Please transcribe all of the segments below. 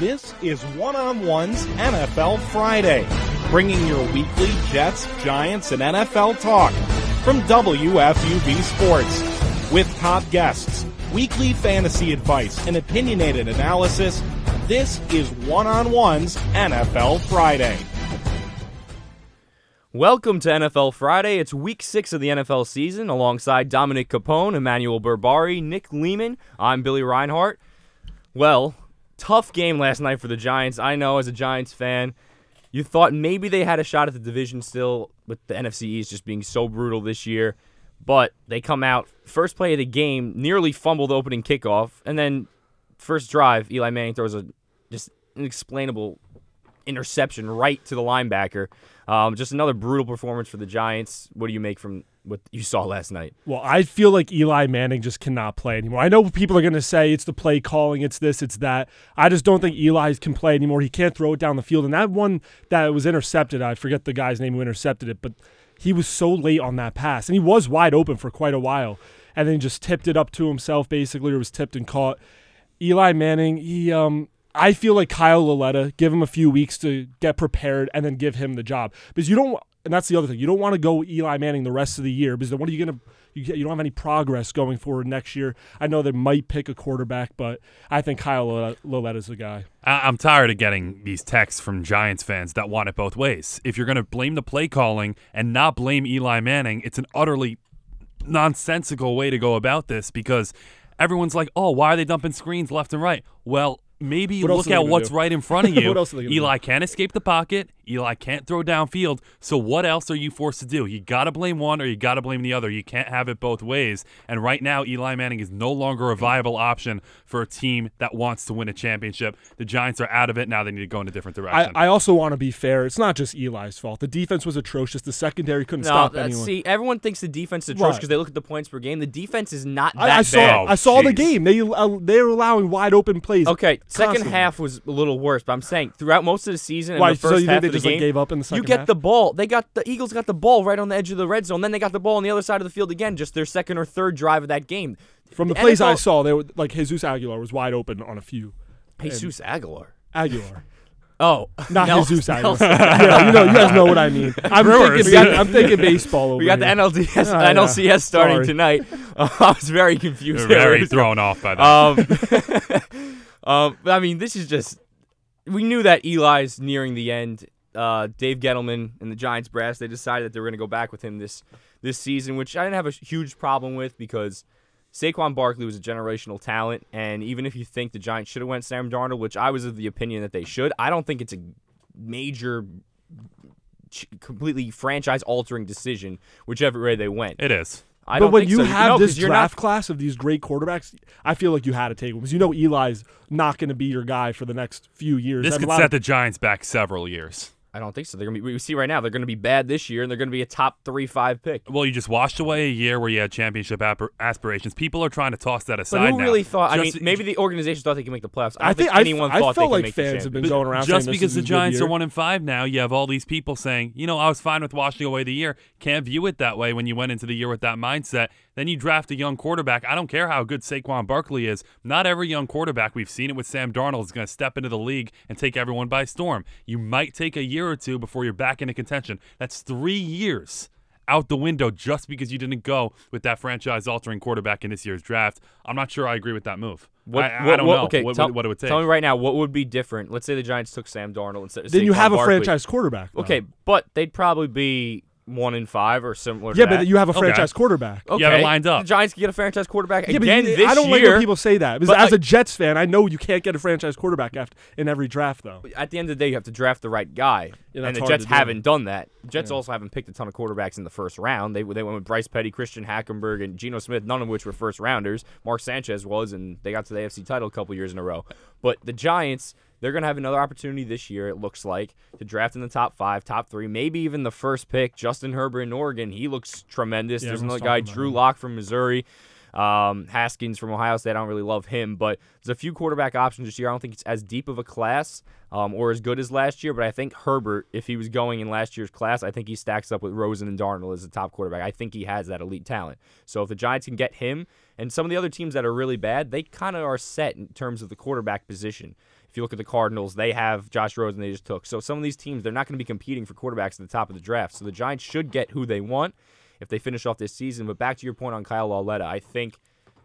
This is One on One's NFL Friday, bringing your weekly Jets, Giants, and NFL talk from WFUV Sports. With top guests, weekly fantasy advice, and opinionated analysis, this is One on One's NFL Friday. Welcome to NFL Friday. It's week six of the NFL season alongside Dominic Capone, Emmanuel Berbari, Nick Lehman. I'm Billy Reinhardt. Well, tough game last night for the Giants. I know as a Giants fan, you thought maybe they had a shot at the division still, with the NFC East just being so brutal this year. But they come out, first play of the game, nearly fumbled opening kickoff, and then first drive, Eli Manning throws a just inexplainable interception right to the linebacker. Um, just another brutal performance for the Giants. What do you make from what you saw last night? Well, I feel like Eli Manning just cannot play anymore. I know people are going to say it's the play calling, it's this, it's that. I just don't think Eli can play anymore. He can't throw it down the field. And that one that was intercepted, I forget the guy's name who intercepted it, but he was so late on that pass. And he was wide open for quite a while. And then just tipped it up to himself, basically, or was tipped and caught. Eli Manning, he um I feel like Kyle Lauletta, give him a few weeks to get prepared and then give him the job. Because you don't, and that's the other thing, you don't want to go Eli Manning the rest of the year because then what are you going to, you, you don't have any progress going forward next year. I know they might pick a quarterback, but I think Kyle Lauletta is the guy. I'm tired of getting these texts from Giants fans that want it both ways. If you're going to blame the play calling and not blame Eli Manning, it's an utterly nonsensical way to go about this because everyone's like, oh, why are they dumping screens left and right? Well, maybe you look at what's do? right in front of you. what else Eli do? can't escape the pocket. Eli can't throw downfield. So what else are you forced to do? You got to blame one or you got to blame the other. You can't have it both ways. And right now, Eli Manning is no longer a viable option for a team that wants to win a championship. The Giants are out of it now. They need to go in a different direction. I also want to be fair. It's not just Eli's fault. The defense was atrocious. The secondary couldn't No, stop that's- anyone. see, everyone thinks the defense is atrocious because they look at the points per game. The defense is not that I, I bad. saw. I saw the game. They uh, they were allowing wide open plays. Okay, second half was a little worse, but I'm saying throughout most of the season and Why, the first you think half they of the just, like, gave up in the you get half? the ball. They got the Eagles got the ball right on the edge of the red zone. Then they got the ball on the other side of the field again, just their second or third drive of that game. From the The plays I saw, they were like Jesus Aguilar was wide open on a few. Jesus Aguilar. Aguilar, Oh, not Nelson- Jesus Aguilar. Yeah, you know, you guys know what I mean. I'm Brewers. thinking, I'm thinking baseball. Over We got the here. NLDS, Yeah, yeah. NLCS starting Sorry. tonight. Uh, I was very confused. They're very thrown off by that. Um, um, but I mean, this is just. We knew that Eli's nearing the end. Uh, Dave Gettleman and the Giants brass they decided that they were going to go back with him this this season, which I didn't have a huge problem with because Saquon Barkley was a generational talent, and even if you think the Giants should have went Sam Darnold, which I was of the opinion that they should, I don't think it's a major, ch- completely franchise altering decision whichever way they went. it is. I but don't when think you so. have no, 'cause this you're draft not class of these great quarterbacks, I feel like you had to take him because you know Eli's not going to be your guy for the next few years. This And a could set of- the Giants back several years. I don't think so. They're gonna be. We see right now they're gonna be bad this year, and they're gonna be a top three, five pick. Well, you just washed away a year where you had championship ap- aspirations. People are trying to toss that aside But who now. really thought? I mean, maybe the organization thought they could make the playoffs. I, I don't think think, anyone I, I thought felt they could like make the fans have been going around just saying this because is the Giants are one and five now, you have all these people saying, you know, I was fine with washing away the year. Can't view it that way when you went into the year with that mindset. Then you draft a young quarterback. I don't care how good Saquon Barkley is. Not every young quarterback, we've seen it with Sam Darnold, is going to step into the league and take everyone by storm. You might take a year or two before you're back into contention. That's three years out the window just because you didn't go with that franchise altering quarterback in this year's draft. I'm not sure I agree with that move. What, I, I what- don't what- know Okay, what, tell, what, what it would take. Tell me right now, what would be different? Let's say the Giants took Sam Darnold instead of then you Saquon have a franchise quarterback. though. Okay, but they'd probably be one in five or similar. to Yeah, that. but you have a Okay. franchise quarterback. okay. You have it lined up. The Giants can get a franchise quarterback Yeah, but again you- this I don't like when people say that because But, as a Jets fan, I know you can't get a franchise quarterback after in every draft though. at the end of the day, you have to draft the right guy, Yeah, and the Jets do. haven't done that. The Jets Yeah. also haven't picked a ton of quarterbacks in the first round. They they went with Bryce Petty, Christian Hackenberg, and Geno Smith, none of which were first rounders. Mark Sanchez was, and they got to the AFC title a couple years in a row. But the Giants, they're going to have another opportunity this year. It looks like to draft in the top five, top three, maybe even the first pick. Justin Herbert in Oregon, he looks tremendous. Yeah, There's another guy, Drew. Lock from Missouri. Um, Haskins from Ohio State, I don't really love him, but there's a few quarterback options this year. I don't think it's as deep of a class um, or as good as last year, but I think Herbert, if he was going in last year's class, I think he stacks up with Rosen and Darnold as the top quarterback. I think he has that elite talent. So if the Giants can get him and some of the other teams that are really bad, they kind of are set in terms of the quarterback position. If you look at the Cardinals, they have Josh Rosen they just took. So some of these teams, they're not going to be competing for quarterbacks at the top of the draft. So the Giants should get who they want if they finish off this season. But back to your point on Kyle Lauletta, I think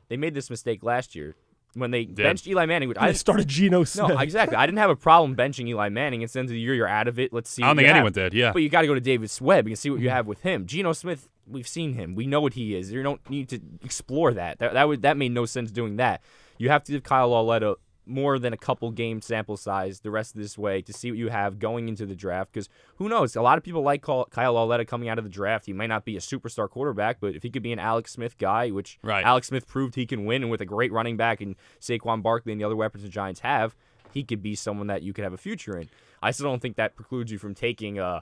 they made this mistake last year when they benched Eli Manning. Which I I started Geno Smith. no, exactly. I didn't have a problem benching Eli Manning. It's the end of the year. You're out of it. Let's see. I don't think have. anyone did. Yeah. But you got to go to David Webb and see what you mm-hmm. have with him. Geno Smith, we've seen him. We know what he is. You don't need to explore that. That that would that made no sense doing that. You have to give Kyle Lauletta more than a couple game sample size the rest of this way to see what you have going into the draft. Because who knows? A lot of people like Kyle Kyle Lauletta coming out of the draft. He might not be a superstar quarterback, but if he could be an Alex Smith guy, which Right. Alex Smith proved he can win, and with a great running back and Saquon Barkley and the other weapons the Giants have, he could be someone that you could have a future in. I still don't think that precludes you from taking uh,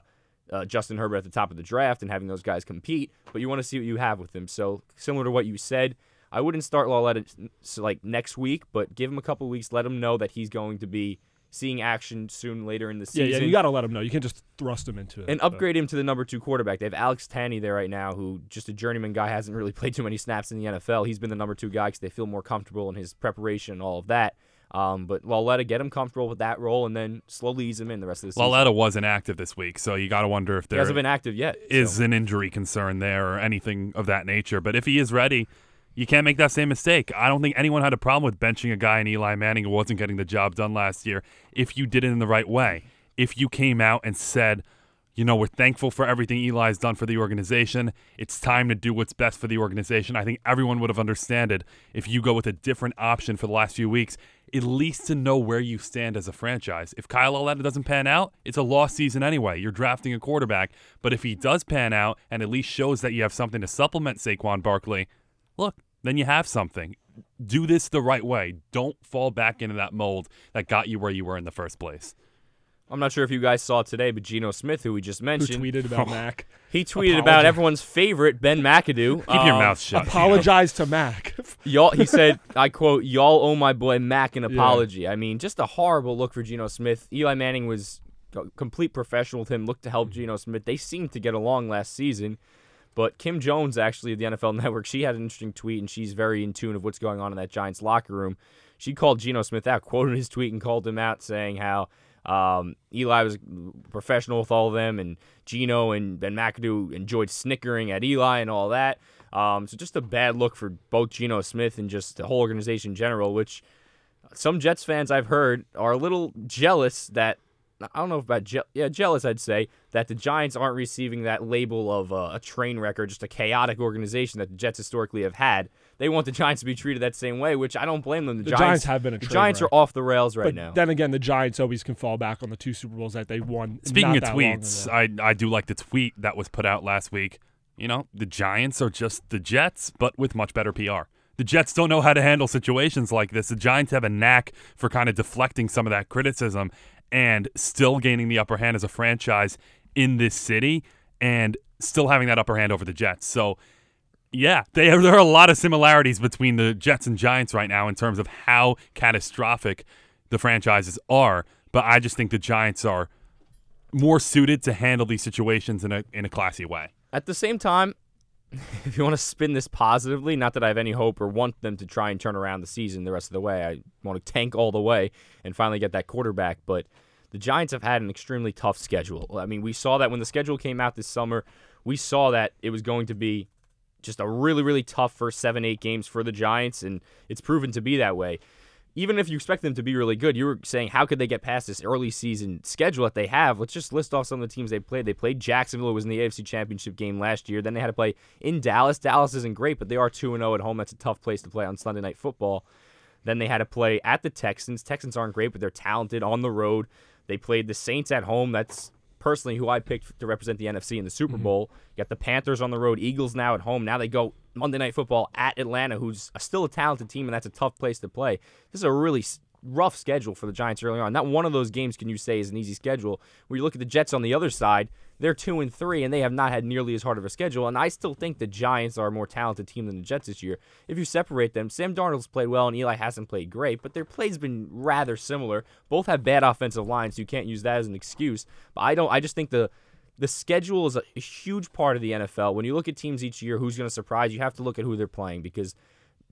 uh, Justin Herbert at the top of the draft and having those guys compete, but you want to see what you have with him. So similar to what you said, I wouldn't start Lauletta like next week, but give him a couple weeks. Let him know that he's going to be seeing action soon later in the season yeah, yeah you got to let him know. You can't just thrust him into it. and But- upgrade him to the number two quarterback. They have Alex Tanney there right now, who just a journeyman guy hasn't really played too many snaps in the NFL. He's been the number two guy because they feel more comfortable in his preparation and all of that. Um, but Lauletta get him comfortable with that role and then slowly ease him in the rest of the season. Lauletta wasn't active this week, so you got to wonder if he there hasn't been active yet. is so. an injury concern there or anything of that nature. But if he is ready, you can't make that same mistake. I don't think anyone had a problem with benching a guy in Eli Manning who wasn't getting the job done last year if you did it in the right way. If you came out and said, you know, we're thankful for everything Eli's done for the organization. It's time to do what's best for the organization. I think everyone would have understood it if you go with a different option for the last few weeks, at least to know where you stand as a franchise. If Kyle Lauletta doesn't pan out, it's a lost season anyway. You're drafting a quarterback. But if he does pan out and at least shows that you have something to supplement Saquon Barkley, look, then you have something. Do this the right way. Don't fall back into that mold that got you where you were in the first place. I'm not sure if you guys saw today, but Geno Smith, who we just who mentioned, tweeted about Mac. he tweeted about everyone's favorite Ben McAdoo. Keep your Um, mouth shut. Geno. Apologize to Mac. Y'all, he said, I quote, "Y'all owe my boy Mac an apology." I mean, just a horrible look for Geno Smith. Eli Manning was a complete professional with him. Looked to help Geno Smith. They seemed to get along last season, but Kim Jones, actually of the NFL Network, she had an interesting tweet, and she's very in tune of what's going on in that Giants locker room. She called Geno Smith out, quoted his tweet, and called him out, saying how um, Eli was professional with all of them, and Geno and Ben McAdoo enjoyed snickering at Eli and all that. Um, so just a bad look for both Geno Smith and just the whole organization in general, which some Jets fans I've heard are a little jealous that I don't know if about je- yeah jealous I'd say that the Giants aren't receiving that label of uh, a train wreck or just a chaotic organization that the Jets historically have had. They want the Giants to be treated that same way, which I don't blame them. The, The Giants have been a the Giants wreck. are off the rails right but now. then again, the Giants always can fall back on the two Super Bowls that they won. Speaking not of that long tweets, ago. I I do like the tweet that was put out last week. You know, the Giants are just the Jets, but with much better PR. The Jets don't know how to handle situations like this. The Giants have a knack for kind of deflecting some of that criticism and still gaining the upper hand as a franchise in this city and still having that upper hand over the Jets. So, yeah, are, there are a lot of similarities between the Jets and Giants right now in terms of how catastrophic the franchises are. But I just think the Giants are more suited to handle these situations in a in a classy way. At the same time, if you want to spin this positively, not that I have any hope or want them to try and turn around the season the rest of the way. I want to tank all the way and finally get that quarterback. But the Giants have had an extremely tough schedule. I mean, we saw that when the schedule came out this summer, we saw that it was going to be just a really, really tough first seven, eight games for the Giants, and it's proven to be that way. Even if you expect them to be really good, you were saying how could they get past this early season schedule that they have? Let's just list off some of the teams they played. They played Jacksonville, was in the AFC Championship game last year. Then they had to play in Dallas. Dallas isn't great, but they are 2 0 at home. That's a tough place to play on Sunday Night Football. Then they had to play at the Texans. Texans aren't great, but they're talented on the road. They played the Saints at home. That's personally who I picked to represent the NFC in the Super mm-hmm. Bowl. You got the Panthers on the road, Eagles now at home. Now they go Monday Night Football at Atlanta, who's still a talented team, and that's a tough place to play. This is a really rough schedule for the Giants early on. Not one of those games can you say is an easy schedule. When you look at the Jets on the other side, they're two and three, and they have not had nearly as hard of a schedule. And I still think the Giants are a more talented team than the Jets this year. If you separate them, Sam Darnold's played well, and Eli hasn't played great, but their play's been rather similar. Both have bad offensive lines, so you can't use that as an excuse. But I don't. I just think the the schedule is a, huge part of the NFL. When you look at teams each year, who's going to surprise you, have to look at who they're playing because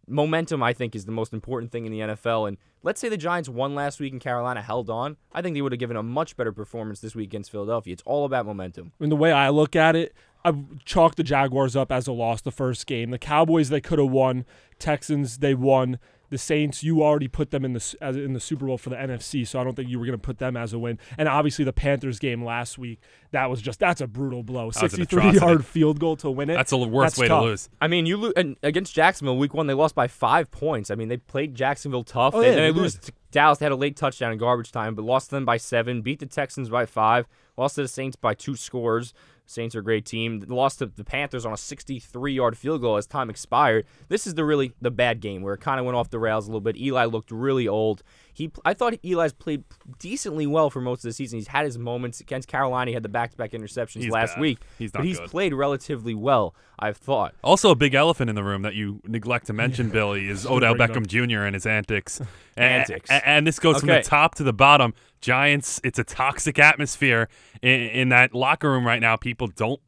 momentum, I think, is the most important thing in the NFL. And let's say the Giants won last week and Carolina held on. I think they would have given a much better performance this week against Philadelphia. It's all about momentum. Mean, the way I look at it, I chalk the Jaguars up as a loss the first game. The Cowboys they could have won. Texans they won. The Saints you already put them in the as in the Super Bowl for the NFC, so I don't think you were going to put them as a win. And obviously the Panthers game last week that was just that's a brutal blow. That was an 63 atrocity. yard field goal to win it. That's the worst That's way tough. to lose. I mean, you lo- and against Jacksonville week one, they lost by five points. I mean, they played Jacksonville tough. Oh, they, yeah, then they they lose to Dallas. They had a late touchdown in garbage time, but lost to them by seven. Beat the Texans by five. Lost to the Saints by two scores. Saints are a great team. Lost to the Panthers on a 63-yard field goal as time expired. This is the really the bad game where it kind of went off the rails a little bit. Eli looked really old. He, I thought Eli's played decently well for most of the season. He's had his moments against Carolina. He had the back-to-back interceptions He's last bad. week, He's not but he's good. played relatively well. I've thought. Also, a big elephant in the room that you neglect to mention, Billy, is Odell Beckham Jr. and his antics. Antics. a- And, this goes from the top to the bottom. Giants, it's a toxic atmosphere in, in that locker room right now. People don't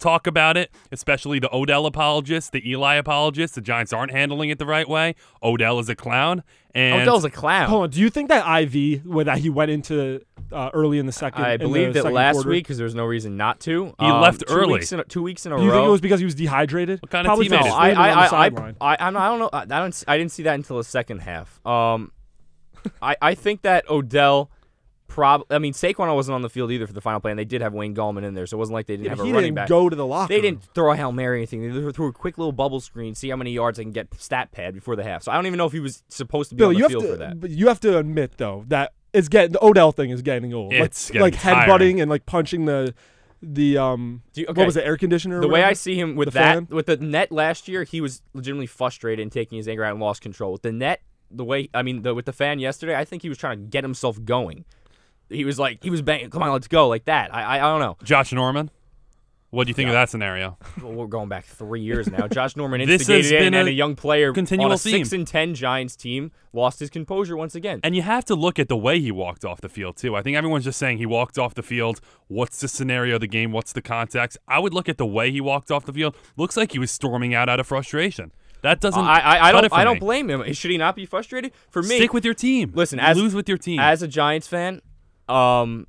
talk about it, especially the Odell apologists, the Eli apologists. The Giants aren't handling it the right way. Odell is a clown. And Odell's a clown. Hold on, do you think that IV where that he went into uh, early in the second? I believe that last quarter, week because there was no reason not to. He Um, left two early. Weeks in, two weeks in a Do you row. think it was because he was dehydrated? What kind of Probably teammate no, I, stable on the I, I, I. I, I'm- I don't know. I don't. I didn't see that until the second half. Um, I, I think that Odell. Prob- I mean, Saquon wasn't on the field either for the final play, and they did have Wayne Gallman in there, so it wasn't like they didn't Yeah, have but a he running didn't back. go to the locker. they room. didn't throw a hail mary or anything. They threw a quick little bubble screen, see how many yards I can get stat pad before the half. So I don't even know if he was supposed to be Bill, on the you have field to, for that. but you have to admit though that it's getting the Odell thing is getting old. It's like, getting like tiring. headbutting and like punching the the um Do you- okay. what was it air conditioner? or The way I see him with The that, fan? with the net last year, he was legitimately frustrated and taking his anger out and lost control. With the net, the way I mean, the, with the fan yesterday, I think he was trying to get himself going. He was like, he was banging, come on, let's go, like that. I, I, I don't know. Josh Norman. What do you think of that scenario? Well, we're going back three years now. Josh Norman This has instigated it, and, a a young player continual on a theme. six and ten Giants team lost his composure once again. And you have to look at the way he walked off the field too. I think everyone's just saying he walked off the field. What's the scenario of the game? What's the context? I would look at the way he walked off the field. Looks like he was storming out out of frustration. That doesn't. I, I, don't, I don't me. blame him. Should he not be frustrated? For me, Stick with your team. Listen, as- lose with your team. As a Giants fan, um,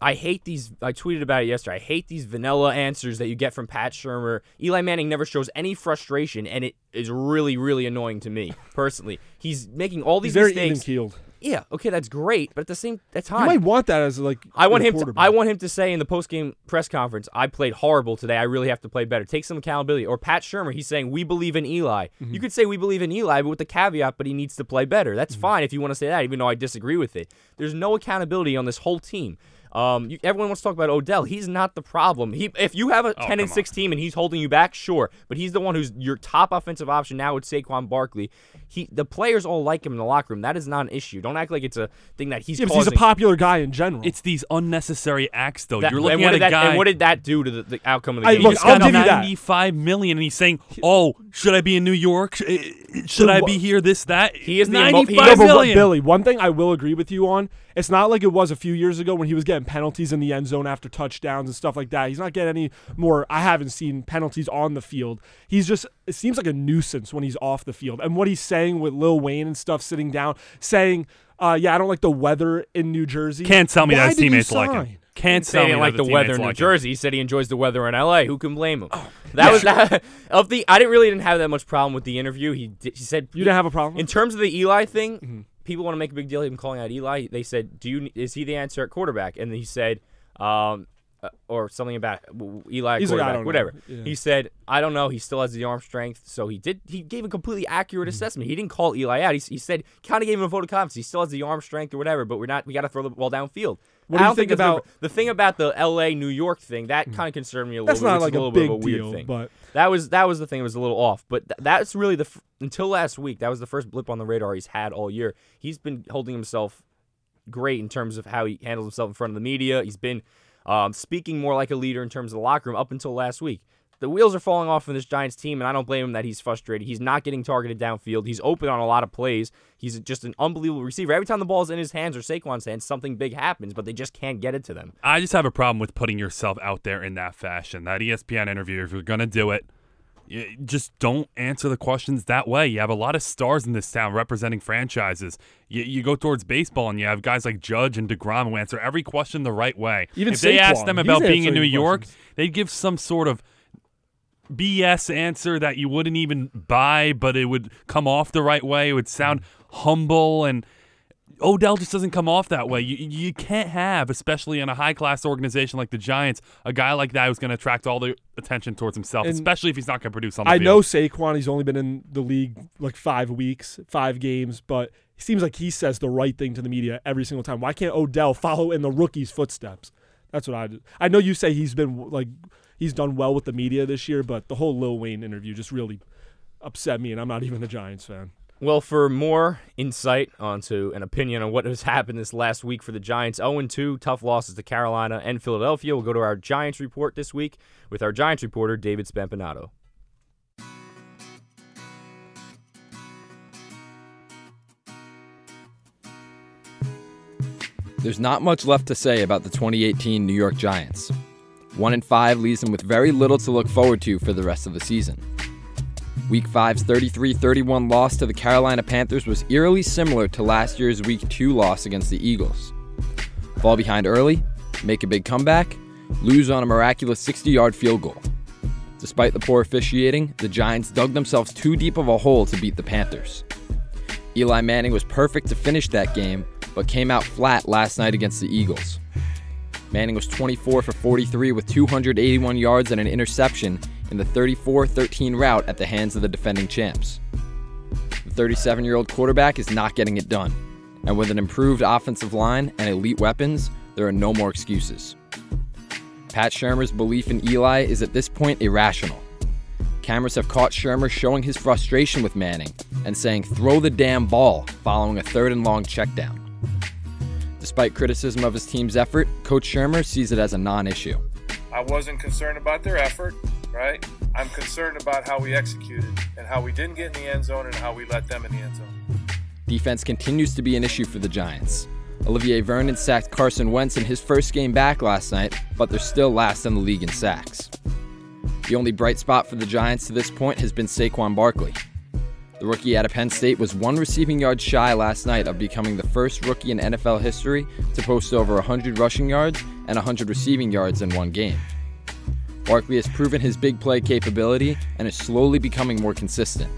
I hate these. I tweeted about it yesterday. I hate these vanilla answers that you get from Pat Shurmur. Eli Manning never shows any frustration, and it is really, really annoying to me personally. He's making all these he's very even mistakes. keeled. Yeah, okay, that's great, but at the same You time, you might want that as like I want him. To. I want him to say in the post game press conference, "I played horrible today. I really have to play better. Take some accountability." Or Pat Shurmur, he's saying, "We believe in Eli." Mm-hmm. You could say we believe in Eli, but with the caveat, but he needs to play better. That's Mm-hmm. fine if you want to say that, even though I disagree with it. There's no accountability on this whole team. Um, you, everyone wants to talk about Odell. He's not the problem. He, if you have a Oh, 10 and come 6 team and he's holding you back, sure. But he's the one who's your top offensive option now with Saquon Barkley. He, the players all like him in the locker room. That is not an issue. Don't act like it's a thing that he's Yeah, 'cause he's a popular guy in general. it's these unnecessary acts, though. That- You're and looking what at a that, guy. And what did that do to the, the outcome of the I- game? look, just I'll got give you that. 95 million, and he's saying, "Oh, should I be in New York? Sh- eh, Should I be here? This, that." He is the emo- he No, but million. Billy, one thing I will agree with you on, it's not like it was a few years ago when he was getting penalties in the end zone after touchdowns and stuff like that. He's not getting any more. I haven't seen penalties on the field. He's just, it seems like a nuisance when he's off the field. And what he's saying with Lil Wayne and stuff sitting down, saying, uh, yeah, I don't like the weather in New Jersey. Can't tell me Why that his did you teammates like him. Can't say tell he like that the weather in New like him. Jersey. He said he enjoys the weather in L.A. Who can blame him? that was that of the. I didn't really didn't have that much problem with the interview. He did, he said You didn't have a problem? in terms of the Eli thing. Mm-hmm. People want to make a big deal of him calling out Eli. They said, "Do you is he the answer at quarterback?" And he said, um, uh, or something about Eli He's quarterback, don't whatever. Yeah. He said, "I don't know. He still has the arm strength." So he did. He gave a completely accurate Mm-hmm. assessment. He didn't call Eli out. He, he said, kind of gave him a vote of confidence. He still has the arm strength or whatever. But we're not. We got to throw the ball downfield. What do you don't think about- the, thing about the L.A. New York thing? That kind of concerned me a little That's bit. not like a a little big bit of a weird deal, thing. but That was that was the thing. It was a little off, but th- that's really the f- until last week. That was the first blip on the radar he's had all year. He's been holding himself great in terms of how he handles himself in front of the media. He's been um, speaking more like a leader in terms of the locker room up until last week. The wheels are falling off in this Giants team, and I don't blame him that he's frustrated. He's not getting targeted downfield. He's open on a lot of plays. He's just an unbelievable receiver. Every time the ball's in his hands or Saquon's hands, something big happens, but they just can't get it to them. I just have a problem with putting yourself out there in that fashion. That ESPN interview, if you're gonna do it, Just don't answer the questions that way. You have a lot of stars in this town representing franchises. You, you go towards baseball and you have guys like Judge and DeGrom who answer every question the right way. Even if they ask them about being in New answering York, they'd give some sort of BS answer that you wouldn't even buy, but it would come off the right way. It would sound humble and Odell just doesn't come off that way. You, you can't have, especially in a high class organization like the Giants, a guy like that who's going to attract all the attention towards himself, And especially if he's not going to produce on the I field. know Saquon. He's only been in the league like five weeks, five games, but it seems like he says the right thing to the media every single time. Why can't Odell follow in the rookie's footsteps? That's what I. do. I know you say he's been like he's done well with the media this year, but the whole Lil Wayne interview just really upset me, and I'm not even a Giants fan. Well, for more insight onto an opinion on what has happened this last week for the Giants, 0 2, tough losses to Carolina and Philadelphia, we'll go to our Giants report this week with our Giants reporter, David Spampanato. There's not much left to say about the 2018 New York Giants. 1 and 5 leaves them with very little to look forward to for the rest of the season. Week 5's 33 31 loss to the Carolina Panthers was eerily similar to last year's Week 2 loss against the Eagles. Fall behind early, make a big comeback, lose on a miraculous 60 yard field goal. Despite the poor officiating, the Giants dug themselves too deep of a hole to beat the Panthers. Eli Manning was perfect to finish that game, but came out flat last night against the Eagles. Manning was 24 for 43 with 281 yards and an interception in the 34 13 rout at the hands of the defending champs. The 37 year old quarterback is not getting it done, and with an improved offensive line and elite weapons, there are no more excuses. Pat Shurmur's belief in Eli is at this point irrational. Cameras have caught Shurmur showing his frustration with Manning and saying, throw the damn ball, following a third and long check down. Despite criticism of his team's effort, Coach Shurmur sees it as a non issue. I wasn't concerned about their effort, right? I'm concerned about how we executed and how we didn't get in the end zone and how we let them in the end zone. Defense continues to be an issue for the Giants. Olivier Vernon sacked Carson Wentz in his first game back last night, but they're still last in the league in sacks. The only bright spot for the Giants to this point has been Saquon Barkley. The rookie out of Penn State was one receiving yard shy last night of becoming the first rookie in NFL history to post over 100 rushing yards and 100 receiving yards in one game. Barkley has proven his big play capability and is slowly becoming more consistent.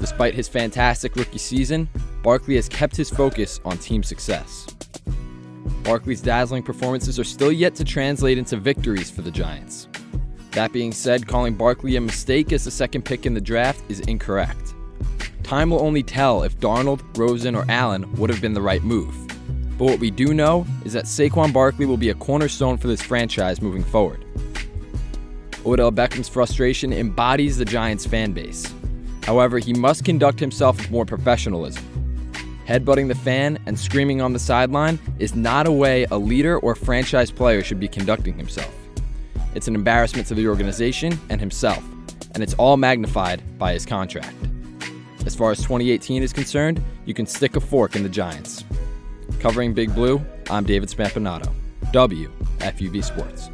Despite his fantastic rookie season, Barkley has kept his focus on team success. Barkley's dazzling performances are still yet to translate into victories for the Giants. That being said, calling Barkley a mistake as the second pick in the draft is incorrect. Time will only tell if Darnold, Rosen, or Allen would have been the right move. But what we do know is that Saquon Barkley will be a cornerstone for this franchise moving forward. Odell Beckham's frustration embodies the Giants fan base. However, he must conduct himself with more professionalism. Headbutting the fan and screaming on the sideline is not a way a leader or franchise player should be conducting himself. It's an embarrassment to the organization and himself, and it's all magnified by his contract. As far as 2018 is concerned, you can stick a fork in the Giants. Covering Big Blue, I'm David Spampanato, WFUV Sports.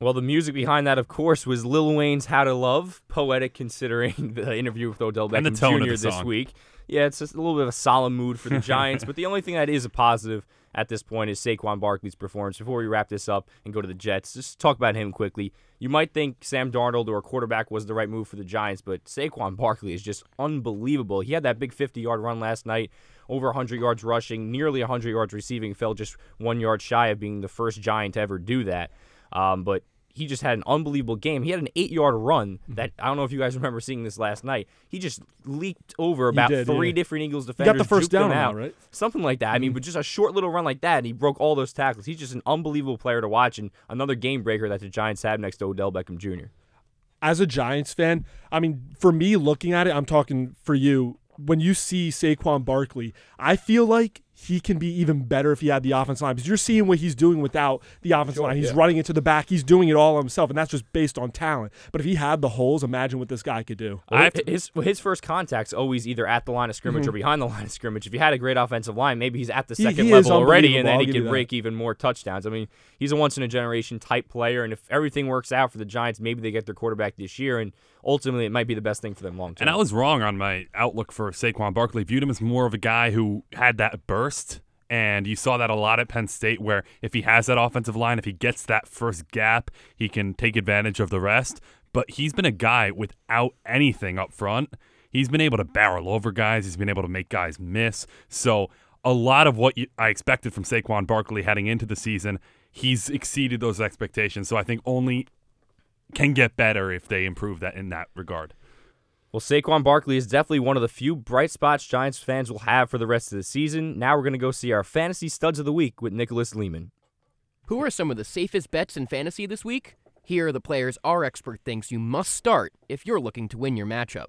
Well, the music behind that, of course, was Lil Wayne's "How to Love," poetic considering the interview with Odell Beckham And the tone of Jr. the this song. week. Yeah, it's just a little bit of a solemn mood for the Giants, but the only thing that is a positive at this point is Saquon Barkley's performance. Before we wrap this up and go to the Jets, just talk about him quickly. You might think Sam Darnold or a quarterback was the right move for the Giants, but Saquon Barkley is just unbelievable. He had that big 50-yard run last night, over 100 yards rushing, nearly 100 yards receiving, fell just one yard shy of being the first Giant to ever do that. Um, but he just had an unbelievable game. He had an eight yard run mm-hmm. that I don't know if you guys remember seeing this last night. He just leaked over about did, three yeah. different Eagles He defenders. got the first down out, right? Something like that. I mean, mm-hmm. but just a short little run like that, and he broke all those tackles. He's just an unbelievable player to watch, and another game breaker that the Giants have next to Odell Beckham Jr. as a Giants fan, I mean, for me looking at it, I'm talking for you. When you see Saquon Barkley, I feel like he can be even better if he had the offensive line because you're seeing what he's doing without the offensive line. He's yeah. running into the back. He's doing it all himself, and that's just based on talent. But if he had the holes, imagine what this guy could do. Well, I have to- his his first contact's always either at the line of scrimmage Mm-hmm. or behind the line of scrimmage. If you had a great offensive line, maybe he's at the second he is level already, and then I'll he give can break even more touchdowns. I mean, he's a once in a generation type player, and if everything works out for the Giants, maybe they get their quarterback this year, and ultimately it might be the best thing for them long term. And I was wrong on my outlook for Saquon Barkley. Viewed him as more of a guy who had that burst. And you saw that a lot at Penn State, where if he has that offensive line, if he gets that first gap, he can take advantage of the rest. But he's been a guy without anything up front. He's been able to barrel over guys. He's been able to make guys miss. So a lot of what you, I expected from Saquon Barkley heading into the season, he's exceeded those expectations. So I think only can get better if they improve that in that regard. Well, Saquon Barkley is definitely one of the few bright spots Giants fans will have for the rest of the season. Now we're going to go see our fantasy studs of the week with Nicholas Lehman. Who are some of the safest bets in fantasy this week? Here are the players our expert thinks you must start if you're looking to win your matchup.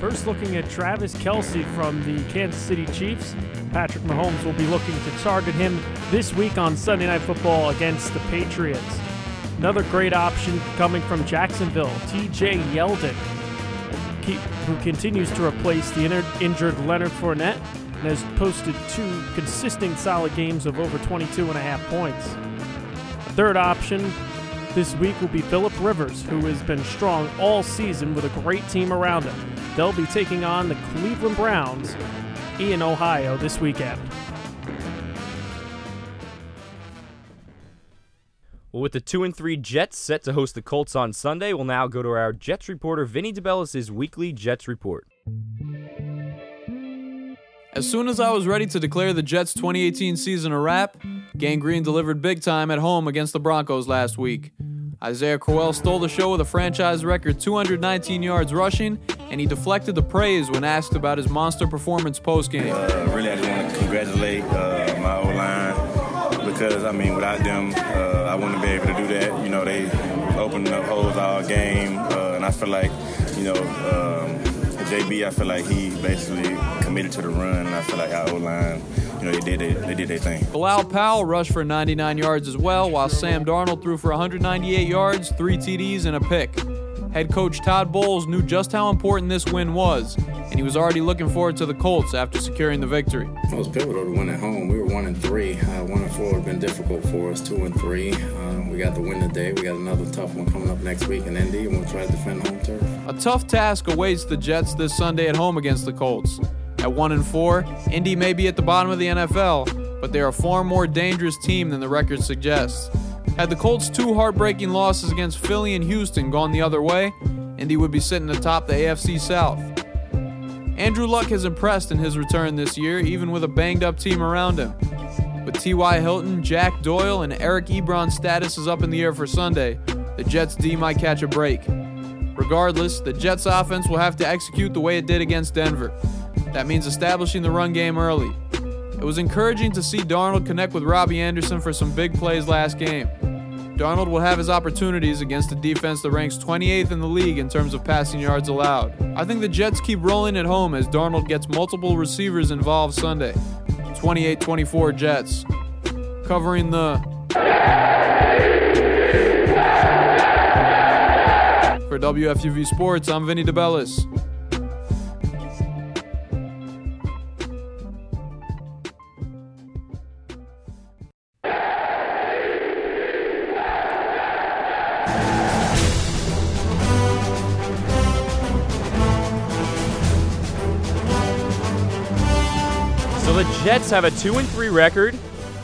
First, looking at Travis Kelce from the Kansas City Chiefs. Patrick Mahomes will be looking to target him this week on Sunday Night Football against the Patriots. Another great option coming from Jacksonville, TJ Yeldon, who continues to replace the injured Leonard Fournette and has posted two consistent solid games of over 22 and a half points. Third option this week will be Philip Rivers, who has been strong all season with a great team around him. They'll be taking on the Cleveland Browns in Ohio this weekend. Well, with the two and three Jets set to host the Colts on Sunday, we'll now go to our Jets reporter Vinny DeBellis' weekly Jets report. As soon as I was ready to declare the Jets' 2018 season a wrap, Gang Green delivered big time at home against the Broncos last week. Isaiah Crowell stole the show with a franchise record 219 yards rushing, and he deflected the praise when asked about his monster performance postgame. Uh, really, I just want to congratulate uh, my O line because I mean, without them, uh, I wouldn't be able to do that. You know, they opened up holes all game, uh, and I feel like, you know, um, JB, I feel like he basically committed to the run. And I feel like our O line, you know, they did they, they did their thing. Bilal Powell rushed for 99 yards as well, while Sam Darnold threw for 198 yards, three TDs, and a pick. Head coach Todd Bowles knew just how important this win was, and he was already looking forward to the Colts after securing the victory. It was pivotal to win at home. We were one and three. Uh, one and four would have been difficult for us. Two and three. Uh, we got the win today. We got another tough one coming up next week in Indy, and we'll try to defend home turf. A tough task awaits the Jets this Sunday at home against the Colts. At 1 and 4, Indy may be at the bottom of the NFL, but they're a far more dangerous team than the record suggests. Had the Colts' two heartbreaking losses against Philly and Houston gone the other way, Indy would be sitting atop the AFC South. Andrew Luck has impressed in his return this year, even with a banged up team around him. With T.Y. Hilton, Jack Doyle, and Eric Ebron's status is up in the air for Sunday, the Jets' D might catch a break. Regardless, the Jets' offense will have to execute the way it did against Denver. That means establishing the run game early. It was encouraging to see Darnold connect with Robbie Anderson for some big plays last game. Darnold will have his opportunities against a defense that ranks 28th in the league in terms of passing yards allowed. I think the Jets keep rolling at home as Darnold gets multiple receivers involved Sunday. 28 24 Jets. Covering the. For WFUV Sports, I'm Vinny DeBellis. So the Jets have a 2 and 3 record,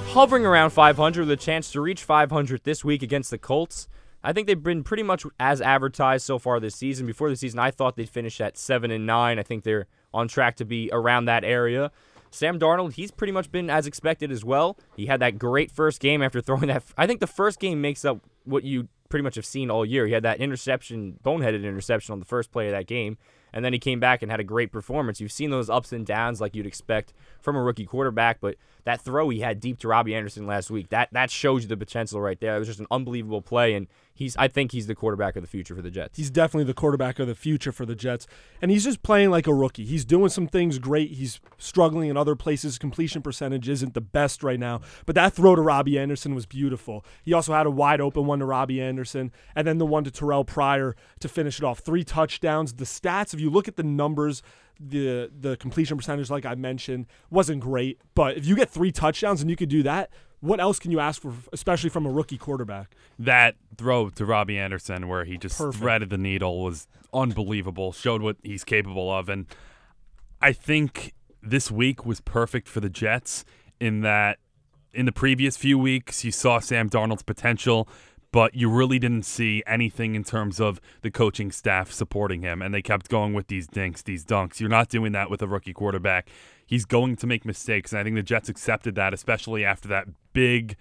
hovering around 500 with a chance to reach 500 this week against the Colts. I think they've been pretty much as advertised so far this season. Before the season, I thought they'd finish at 7 and 9. I think they're on track to be around that area. Sam Darnold, he's pretty much been as expected as well. He had that great first game after throwing that. I think the first game makes up what you pretty much have seen all year. He had that interception, boneheaded interception on the first play of that game. And then he came back and had a great performance. You've seen those ups and downs like you'd expect from a rookie quarterback, but that throw he had deep to Robbie Anderson last week, that that shows you the potential right there. It was just an unbelievable play, and he's I think he's the quarterback of the future for the Jets. He's definitely the quarterback of the future for the Jets, and he's just playing like a rookie. He's doing some things great. He's struggling in other places. Completion percentage isn't the best right now, but that throw to Robbie Anderson was beautiful. He also had a wide open one to Robbie Anderson, and then the one to Terrelle Pryor to finish it off. Three touchdowns. The stats, if you look at the numbers, the the completion percentage, like I mentioned, wasn't great. But if you get three touchdowns and you could do that, what else can you ask for, especially from a rookie quarterback? That throw to Robbie Anderson, where he just Perfect. threaded the needle, was unbelievable. Showed what he's capable of, and I think this week was perfect for the Jets in that in the previous few weeks you saw Sam Darnold's potential, but you really didn't see anything in terms of the coaching staff supporting him, and they kept going with these dinks, these dunks. You're not doing that with a rookie quarterback. He's going to make mistakes, and I think the Jets accepted that, especially after that big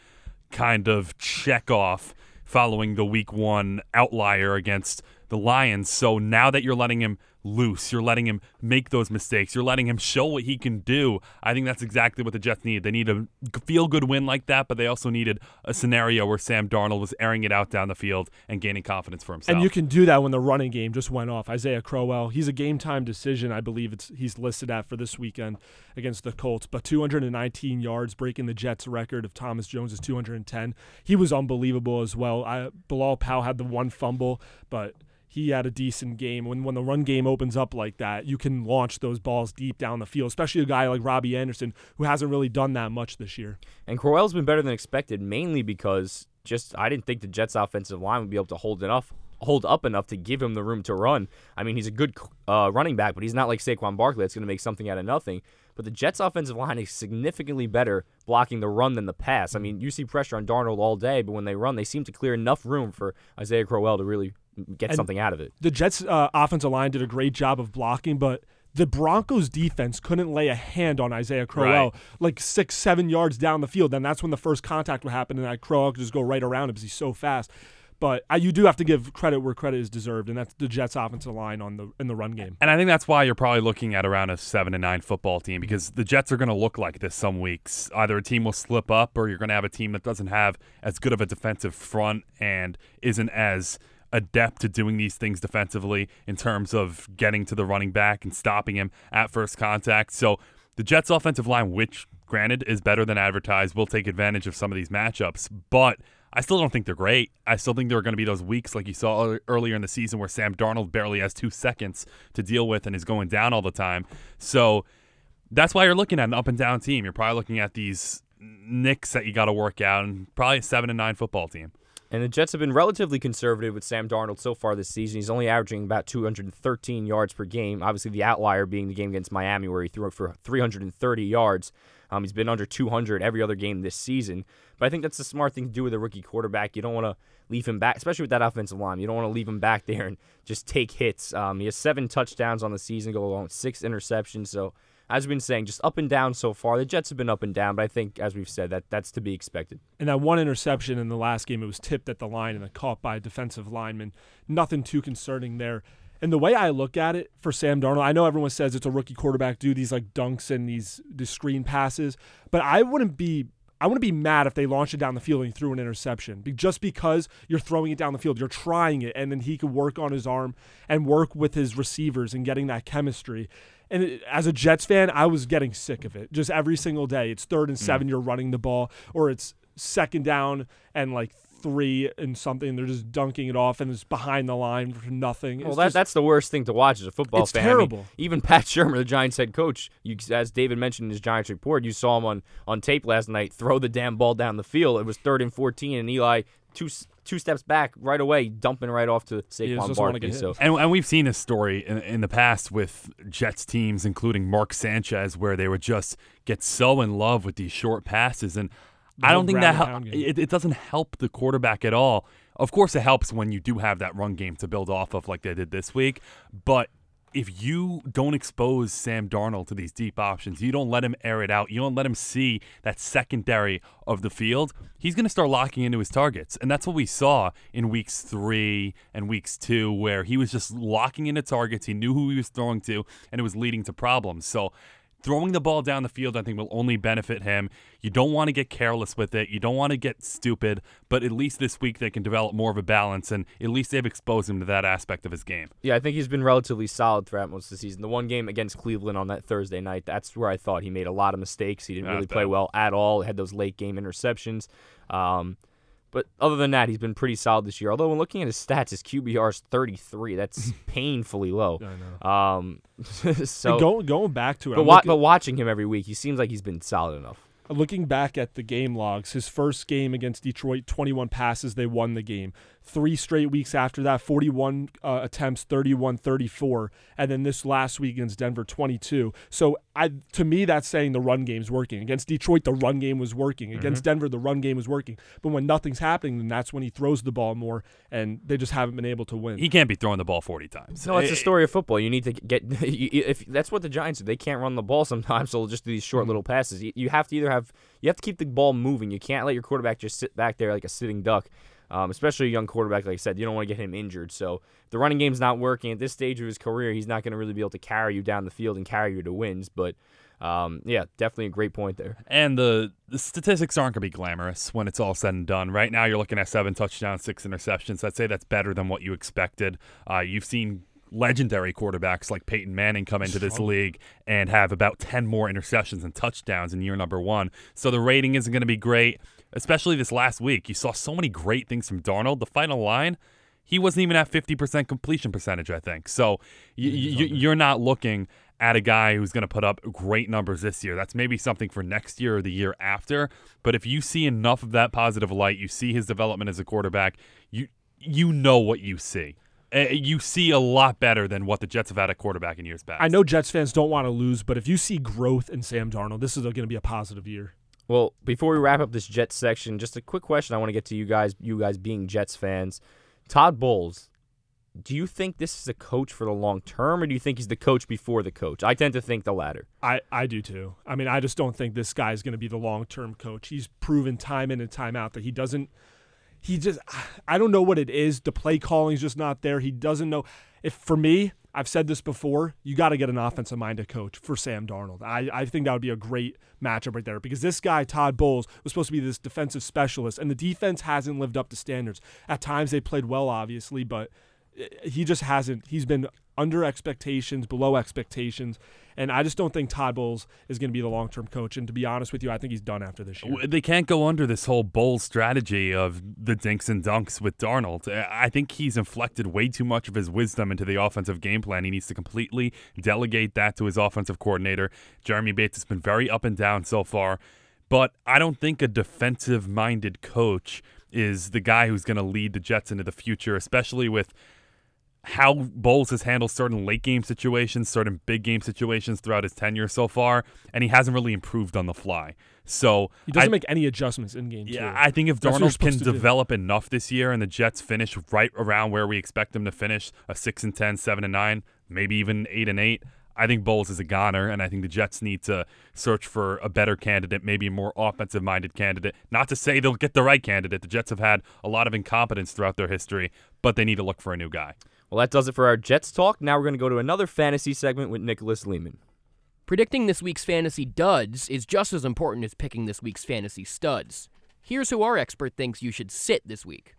kind of check off following the week one outlier against the Lions. So now that you're letting him loose, you're letting him make those mistakes, you're letting him show what he can do. I think that's exactly what the Jets need. They need a feel good win like that, but they also needed a scenario where Sam Darnold was airing it out down the field and gaining confidence for himself. And you can do that when the running game just went off. Isaiah Crowell, he's a game time decision, I believe it's he's listed at for this weekend against the Colts. But 219 yards, breaking the Jets' record of Thomas Jones is 210. He was unbelievable as well. I, Bilal Powell had the one fumble, but he had a decent game. When when the run game opens up like that, you can launch those balls deep down the field, especially a guy like Robbie Anderson who hasn't really done that much this year. And Crowell's been better than expected, mainly because just I didn't think the Jets' offensive line would be able to hold enough, hold up enough to give him the room to run. I mean, he's a good uh, running back, but he's not like Saquon Barkley that's going to make something out of nothing. But the Jets' offensive line is significantly better blocking the run than the pass. I mean, you see pressure on Darnold all day, but when they run, they seem to clear enough room for Isaiah Crowell to really get And something out of it. The Jets' uh, offensive line did a great job of blocking, but the Broncos' defense couldn't lay a hand on Isaiah Crowell, Right. like six, seven yards down the field. And that's when the first contact would happen, and that Crowell could just go right around him because he's so fast. But you do have to give credit where credit is deserved, and that's the Jets' offensive line on the in the run game. And I think that's why you're probably looking at around a seven and nine football team because the Jets are going to look like this some weeks. Either a team will slip up, or you're going to have a team that doesn't have as good of a defensive front and isn't as adept at doing these things defensively in terms of getting to the running back and stopping him at first contact. So the Jets' offensive line, which granted is better than advertised, will take advantage of some of these matchups, but. I still don't think they're great. I still think there are going to be those weeks like you saw earlier in the season where Sam Darnold barely has two seconds to deal with and is going down all the time. So that's why you're looking at an up and down team. You're probably looking at these nicks that you got to work out, and probably a seven and nine football team. And the Jets have been relatively conservative with Sam Darnold so far this season. He's only averaging about 213 yards per game. Obviously, the outlier being the game against Miami, where he threw it for 330 yards. Um, he's been under 200 every other game this season. But I think that's the smart thing to do with a rookie quarterback. You don't want to leave him back, especially with that offensive line. You don't want to leave him back there and just take hits. Um, he has seven touchdowns on the season, go along six interceptions. So, as we've been saying, just up and down so far. The Jets have been up and down, but I think, as we've said, that that's to be expected. And that one interception in the last game, it was tipped at the line and then caught by a defensive lineman. Nothing too concerning there. And the way I look at it for Sam Darnold, I know everyone says it's a rookie quarterback, do these like dunks and these, these screen passes, but I wouldn't be I wouldn't be mad if they launched it down the field and he threw an interception. Just because you're throwing it down the field, you're trying it, and then he could work on his arm and work with his receivers and getting that chemistry. And it, as a Jets fan, I was getting sick of it. Just every single day, it's third and mm. seven, you're running the ball, or it's second down and like three and something. They're just dunking it off and it's behind the line for nothing. Well, It's that, just- that's the worst thing to watch as a football It's fan. I mean, terrible. even Pat Shurmur, the Giants head coach, you, as David mentioned in his Giants report, you saw him on, on tape last night throw the damn ball down the field. It was third and 14, and Eli two two steps back right away, dumping right off to Saquon just wanna Barkley. So And, and we've seen this story in, in the past with Jets teams, including Mark Sanchez, where they would just get so in love with these short passes. And The I don't think that hel- it, it doesn't help the quarterback at all. Of course, it helps when you do have that run game to build off of, like they did this week. But if you don't expose Sam Darnold to these deep options, you don't let him air it out, you don't let him see that secondary of the field, he's going to start locking into his targets. And that's what we saw in weeks three and weeks two, where he was just locking into targets. He knew who he was throwing to, and it was leading to problems. So throwing the ball down the field, I think, will only benefit him. You don't want to get careless with it. You don't want to get stupid, but at least this week they can develop more of a balance, and at least they've exposed him to that aspect of his game. Yeah, I think he's been relatively solid throughout most of the season. The one game against Cleveland on that Thursday night, that's where I thought he made a lot of mistakes. He didn't Not really play well at all. He had those late game interceptions. Um, but other than that, he's been pretty solid this year. Although when looking at his stats, his QBR is 33. That's painfully low. I know. Um, so going going back to it, but, wa- looking- but watching him every week, he seems like he's been solid enough. looking back at the game logs, his first game against Detroit, 21 passes, they won the game. Three straight weeks after that, 41 uh, attempts, 31 34. And then this last week against Denver, 22. So I, to me, that's saying the run game's working. Against Detroit, the run game was working. Against Denver, the run game was working. But when nothing's happening, then that's when he throws the ball more, and they just haven't been able to win. He can't be throwing the ball 40 times. No, it's Eh, the story of football. You need to get you- you- if that's what the Giants do. They can't run the ball sometimes, so they'll just do these Mm-hmm. short little passes. You, you have to either have you have to keep the ball moving. You can't let your quarterback just sit back there like a sitting duck. Um, especially a young quarterback, like I said, you don't want to get him injured. So the running game's not working at this stage of his career. He's not going to really be able to carry you down the field and carry you to wins. But um, yeah, definitely a great point there. And the, the statistics aren't going to be glamorous when it's all said and done. Right now, you're looking at seven touchdowns, six interceptions. I'd say that's better than what you expected. Uh, you've seen legendary quarterbacks like Peyton Manning come into this league and have about 10 more interceptions and touchdowns in year number one. So the rating isn't going to be great, especially this last week. You saw so many great things from Darnold. The final line, he wasn't even at 50% completion percentage, I think. So y- y- you're not looking at a guy who's going to put up great numbers this year. That's maybe something for next year or the year after. But if you see enough of that positive light, you see his development as a quarterback, you you know what you see. Uh, you see a lot better than what the Jets have had at quarterback in years past. I know Jets fans don't want to lose, but if you see growth in Sam Darnold, this is going to be a positive year. Well, before we wrap up this Jets section, just a quick question I want to get to you guys. You guys being Jets fans, Todd Bowles. Do you think this is a coach for the long term, or do you think he's the coach before the coach? I tend to think the latter. I, I do too. I mean, I just don't think this guy is going to be the long term coach. He's proven time in and time out that he doesn't. He just, I don't know what it is. The play calling's just not there. He doesn't know. If for me, I've said this before, you got to get an offensive minded coach for Sam Darnold. I, I think that would be a great matchup right there because this guy, Todd Bowles, was supposed to be this defensive specialist, and the defense hasn't lived up to standards. At times they played well, obviously, but he just hasn't. He's been under expectations, below expectations, and I just don't think Todd Bowles is going to be the long term coach. And to be honest with you, I think he's done after this year. They can't go under this whole bowl strategy of the dinks and dunks with Darnold. I think he's inflected way too much of his wisdom into the offensive game plan. He needs to completely delegate that to his offensive coordinator. Jeremy Bates has been very up and down so far, but I don't think a defensive minded coach is the guy who's going to lead the Jets into the future, especially with how Bowles has handled certain late game situations, certain big game situations throughout his tenure so far, and he hasn't really improved on the fly. So He doesn't I- make any adjustments in game. yeah, too. I think if That's Darnold can to do. develop enough this year and the Jets finish right around where we expect them to finish, a 6 and 10, 7 and 9, maybe even 8 and 8, I think Bowles is a goner and I think the Jets need to search for a better candidate, maybe a more offensive-minded candidate. Not to say they'll get the right candidate. The Jets have had a lot of incompetence throughout their history, but they need to look for a new guy. Well, that does it for our Jets talk. Now we're going to go to another fantasy segment with Nicholas Lehman. Predicting this week's fantasy duds is just as important as picking this week's fantasy studs. Here's who our expert thinks you should sit this week.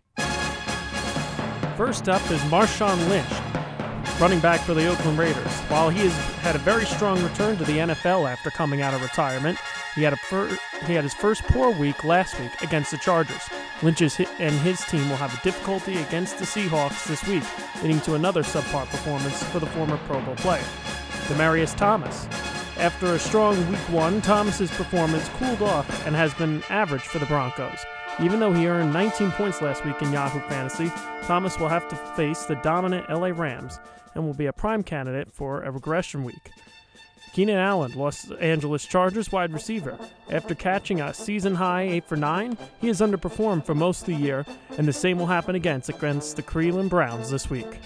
First up is Marshawn Lynch, running back for the Oakland Raiders. While he has had a very strong return to the NFL after coming out of retirement, he had a fir- he had his first poor week last week against the Chargers. Lynch's and his team will have a difficulty against the Seahawks this week, leading to another subpar performance for the former Pro Bowl player. Demaryius Thomas. After a strong week one, Thomas's performance cooled off and has been average for the Broncos. Even though he earned 19 points last week in Yahoo Fantasy, Thomas will have to face the dominant LA Rams and will be a prime candidate for a regression week. Keenan Allen, Los Angeles Chargers wide receiver. After catching a season high 8 for 9, he has underperformed for most of the year, and the same will happen against against the Cleveland Browns this week.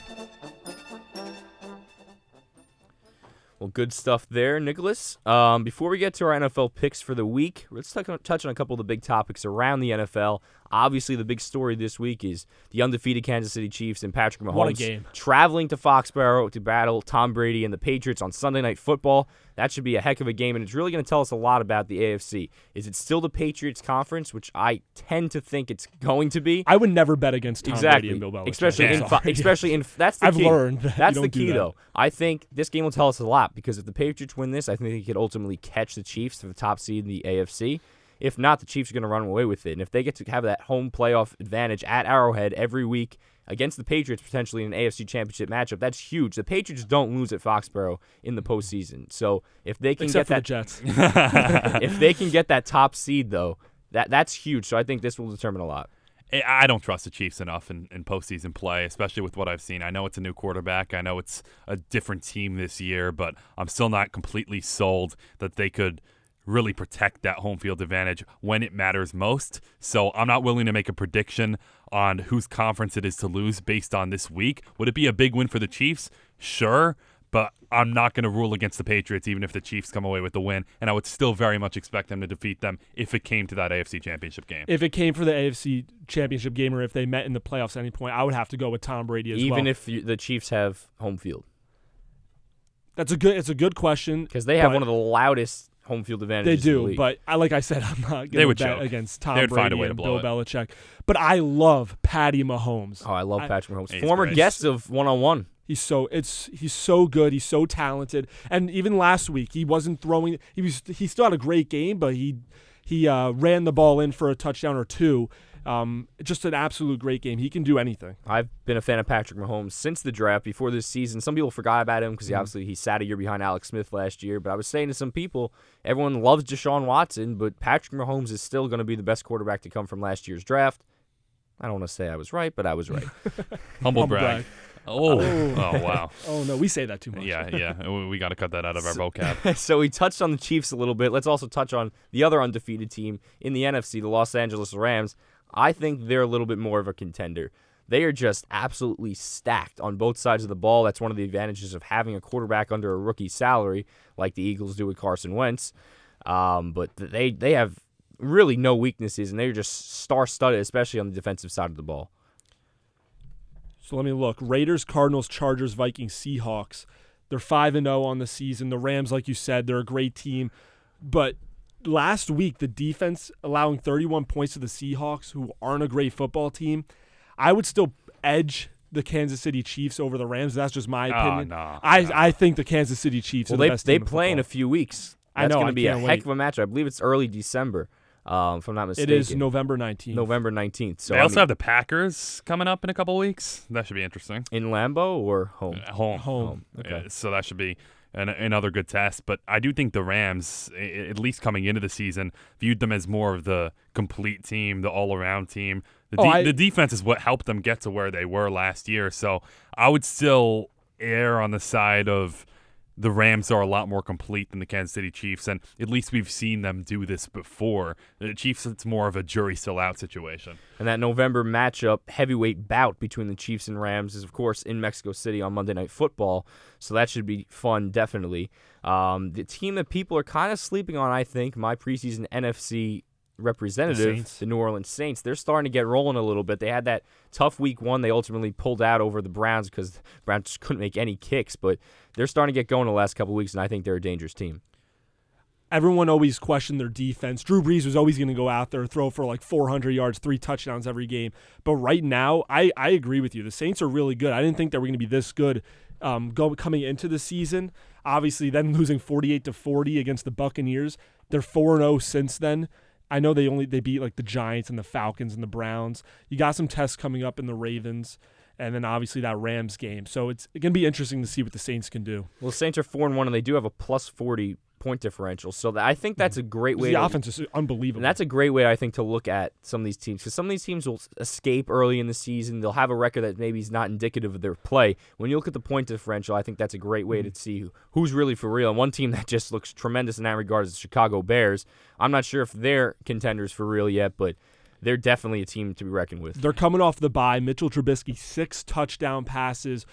Well, good stuff there, Nicholas. Um, before we get to our NFL picks for the week, let's touch on, touch on a couple of the big topics around the NFL. Obviously, the big story this week is the undefeated Kansas City Chiefs and Patrick Mahomes What a game. traveling to Foxborough to battle Tom Brady and the Patriots on Sunday Night Football. That should be a heck of a game, and it's really going to tell us a lot about the AFC. Is it still the Patriots conference, which I tend to think it's going to be? I would never bet against Tom exactly. Brady and Bill Belichick. Especially I'm in, especially in that's the I've key. learned that that's the key that. though. I think this game will tell us a lot because if the Patriots win this, I think they could ultimately catch the Chiefs for the top seed in the AFC. If not, the Chiefs are going to run away with it. And if they get to have that home playoff advantage at Arrowhead every week against the Patriots potentially in an AFC Championship matchup, that's huge. The Patriots don't lose at Foxborough in the postseason. So if they can Except for get the that Jets. if they can get that top seed though, that that's huge. So I think this will determine a lot. I- I don't trust the Chiefs enough in, in postseason play, especially with what I've seen. I know it's a new quarterback. I know it's a different team this year, but I'm still not completely sold that they could really protect that home field advantage when it matters most. So I'm not willing to make a prediction on whose conference it is to lose based on this week. Would it be a big win for the Chiefs? Sure. But I'm not going to rule against the Patriots, even if the Chiefs come away with the win. And I would still very much expect them to defeat them if it came to that AFC Championship game. if it came for the AFC Championship game or if they met in the playoffs at any point, I would have to go with Tom Brady as Even well. if the Chiefs have home field. That's a good. It's a good question because they have but one of the loudest home field advantage. They advantages. the do, league. but I, like I said, I'm not going They to would bet choke. against Tom They would Brady find a way and blow Bill it. Belichick. But I love Patty Mahomes. oh, I love I- Patrick Mahomes, former great. guest of One on One. He's so it's he's so good. He's so talented. And even last week, he wasn't throwing. He was he still had a great game, but he he uh, ran the ball in for a touchdown or two. Um, just an absolute great game. He can do anything. I've been a fan of Patrick Mahomes since the draft. Before this season, some people forgot about him Mm-hmm. because obviously he sat a year behind Alex Smith last year. But I was saying to some people, everyone loves Deshaun Watson, but Patrick Mahomes is still going to be the best quarterback to come from last year's draft. I don't want to say I was right, but I was right. Humble, Humble brag. brag. Oh, Oh. oh wow. Oh no, we say that too much. Yeah, yeah. We, we got to cut that out of our vocab. so we touched on the Chiefs a little bit. Let's also touch on the other undefeated team in the NFC, the Los Angeles Rams. I think they're a little bit more of a contender. They are just absolutely stacked on both sides of the ball. That's one of the advantages of having a quarterback under a rookie salary, like the Eagles do with Carson Wentz. Um, but they they have really no weaknesses, and they're just star-studded, especially on the defensive side of the ball. So let me look. Raiders, Cardinals, Chargers, Vikings, Seahawks. They're 5 and 0 on the season. The Rams like you said, they're a great team. But last week the defense allowing 31 points to the Seahawks who aren't a great football team. I would still edge the Kansas City Chiefs over the Rams. That's just my Oh, opinion. no, I no. I think the Kansas City Chiefs Well, are the they best they team in play in a few weeks. I That's know, going to be a can't heck of a match. I believe it's early December, um, if I'm not mistaken. is November 19th. November 19th. So they I also mean, have the Packers coming up in a couple weeks. That should be interesting. in Lambeau or home. At home. Home. Okay. Yeah, so that should be an, another good test. But I do think the Rams, at least coming into the season, viewed them as more of the complete team, the all-around team. The, Oh, de- I- the defense is what helped them get to where they were last year. So I would still err on the side of the Rams are a lot more complete than the Kansas City Chiefs, and at least we've seen them do this before. The Chiefs, it's more of a jury still out situation. And that November matchup, heavyweight bout between the Chiefs and Rams, is of course in Mexico City on Monday Night Football. So that should be fun, definitely. Um, the team that people are kind of sleeping on, I think, my preseason NFC representative, Saints. the, New Orleans Saints, they're starting to get rolling a little bit. They had that tough week one. They ultimately pulled out over the Browns because the Browns just couldn't make any kicks, but they're starting to get going the last couple weeks, and I think they're a dangerous team. Everyone always questioned their defense. Drew Brees was always going to go out there throw for like 400 yards, three touchdowns every game. But right now, I, I agree with you. The Saints are really good. I didn't think they were going to be this good um, go, coming into the season. Obviously, then losing 48 to 40 against the Buccaneers. They're 4 0 since then. I know they only they beat like the Giants and the Falcons and the Browns. You got some tests coming up in the Ravens, and then obviously that Rams game. So it's going to be interesting to see what the Saints can do. Well, Saints are four and one, and they do have a plus forty point differential. So that, I think that's a great way. The to, offense is unbelievable. And that's a great way, I think, to look at some of these teams because some of these teams will escape early in the season. They'll have a record that maybe is not indicative of their play. When you look at the point differential, I think that's a great way to see who- who's really for real. And one team that just looks tremendous in that regard is the Chicago Bears. I'm not sure if they're contenders for real yet, but they're definitely a team to be reckoned with. They're coming off the bye. Mitchell Trubisky, six touchdown passes.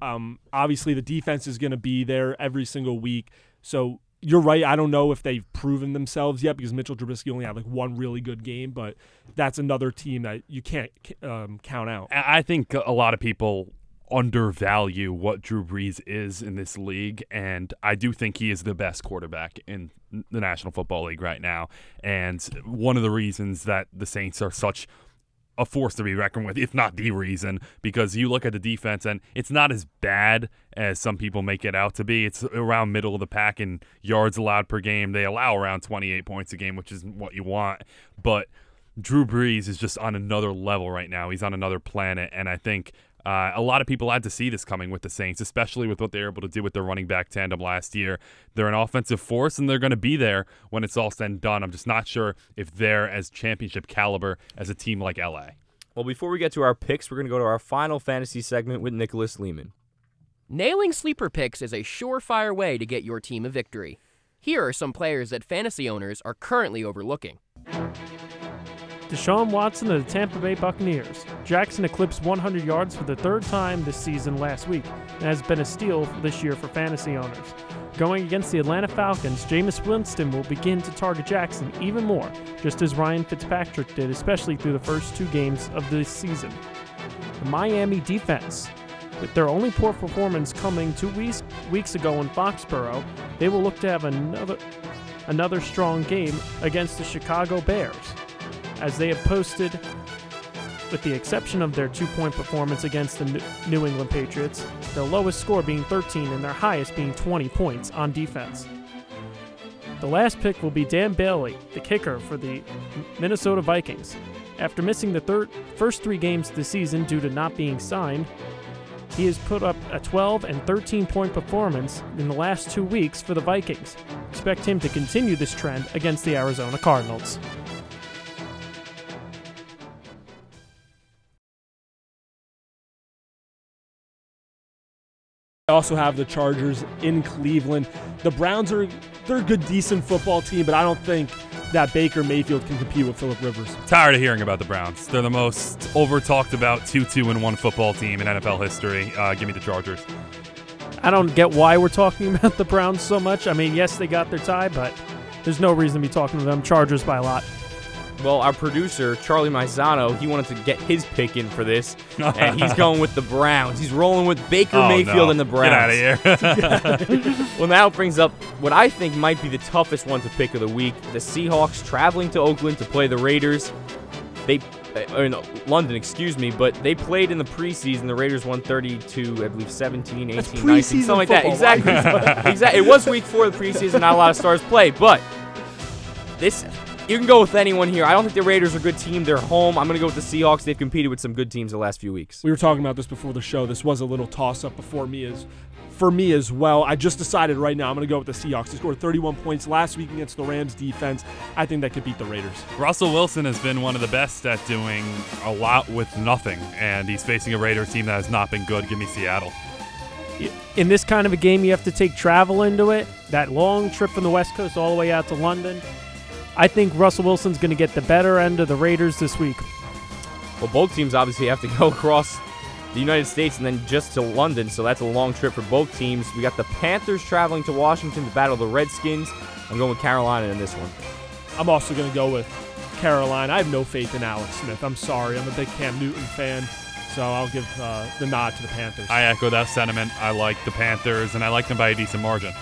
Um, obviously, the defense is going to be there every single week. So you're right. I don't know if they've proven themselves yet because Mitchell Trubisky only had like one really good game, but that's another team that you can't um, count out. I think a lot of people undervalue what Drew Brees is in this league, and I do think he is the best quarterback in the National Football League right now. And one of the reasons that the Saints are such a force to be reckoned with, if not the reason, because you look at the defense and it's not as bad as some people make it out to be. It's around middle of the pack in yards allowed per game. They allow around 28 points a game, which isn't what you want. But Drew Brees is just on another level right now. He's on another planet, and I think uh, a lot of people had to see this coming with the Saints, especially with what they were able to do with their running back tandem last year. They're an offensive force, and they're going to be there when it's all said and done. I'm just not sure if they're as championship caliber as a team like LA. Well, before we get to our picks, we're going to go to our final fantasy segment with Nicholas Lehman. Nailing sleeper picks is a surefire way to get your team a victory. Here are some players that fantasy owners are currently overlooking. Deshaun Watson of the Tampa Bay Buccaneers. Jackson eclipsed 100 yards for the third time this season last week and has been a steal this year for fantasy owners. Going against the Atlanta Falcons, Jameis Winston will begin to target Jackson even more, just as Ryan Fitzpatrick did, especially through the first two games of this season. The Miami defense. With their only poor performance coming two weeks, weeks ago in Foxborough, they will look to have another another strong game against the Chicago Bears as they have posted, with the exception of their two point performance against the New- England Patriots, their lowest score being 13 and their highest being 20 points on defense. The last pick will be Dan Bailey, the kicker for the Minnesota Vikings. After missing the third, first three games of the season due to not being signed, he has put up a 12 and 13 point performance in the last two weeks for the Vikings. Expect him to continue this trend against the Arizona Cardinals. Also have the Chargers in Cleveland. The Browns are they're a good, decent football team, but I don't think that Baker Mayfield can compete with Philip Rivers. Tired of hearing about the Browns. They're the most over talked about 2 2 and 1 football team in NFL history. Uh, give me the Chargers. I don't get why we're talking about the Browns so much. I mean, yes, they got their tie, but there's no reason to be talking to them. Chargers by a lot. Well, our producer, Charlie Maizano, he wanted to get his pick in for this, and he's going with the Browns. He's rolling with Baker Oh, Mayfield no. and the Browns. Get out of here. well, now it brings up what I think might be the toughest one to pick of the week. The Seahawks traveling to Oakland to play the Raiders. They, uh, or no, London, excuse me, but they played in the preseason. The Raiders won 32, I believe 17, 18, That's 19, something like that. Exactly. exactly. It was week four of the preseason. Not a lot of stars play, but this you can go with anyone here. I don't think the Raiders are a good team. They're home. I'm going to go with the Seahawks. They've competed with some good teams the last few weeks. We were talking about this before the show. This was a little toss up before me as for me as well. I just decided right now I'm going to go with the Seahawks. They scored 31 points last week against the Rams defense. I think that could beat the Raiders. Russell Wilson has been one of the best at doing a lot with nothing, and he's facing a Raiders team that has not been good. Give me Seattle. In this kind of a game, you have to take travel into it. That long trip from the West Coast all the way out to London. I think Russell Wilson's going to get the better end of the Raiders this week. Well, both teams obviously have to go across the United States and then just to London, so that's a long trip for both teams. We got the Panthers traveling to Washington to battle the Redskins. I'm going with Carolina in this one. I'm also going to go with Carolina. I have no faith in Alex Smith. I'm sorry. I'm a big Cam Newton fan, so I'll give uh, the nod to the Panthers. I echo that sentiment. I like the Panthers, and I like them by a decent margin.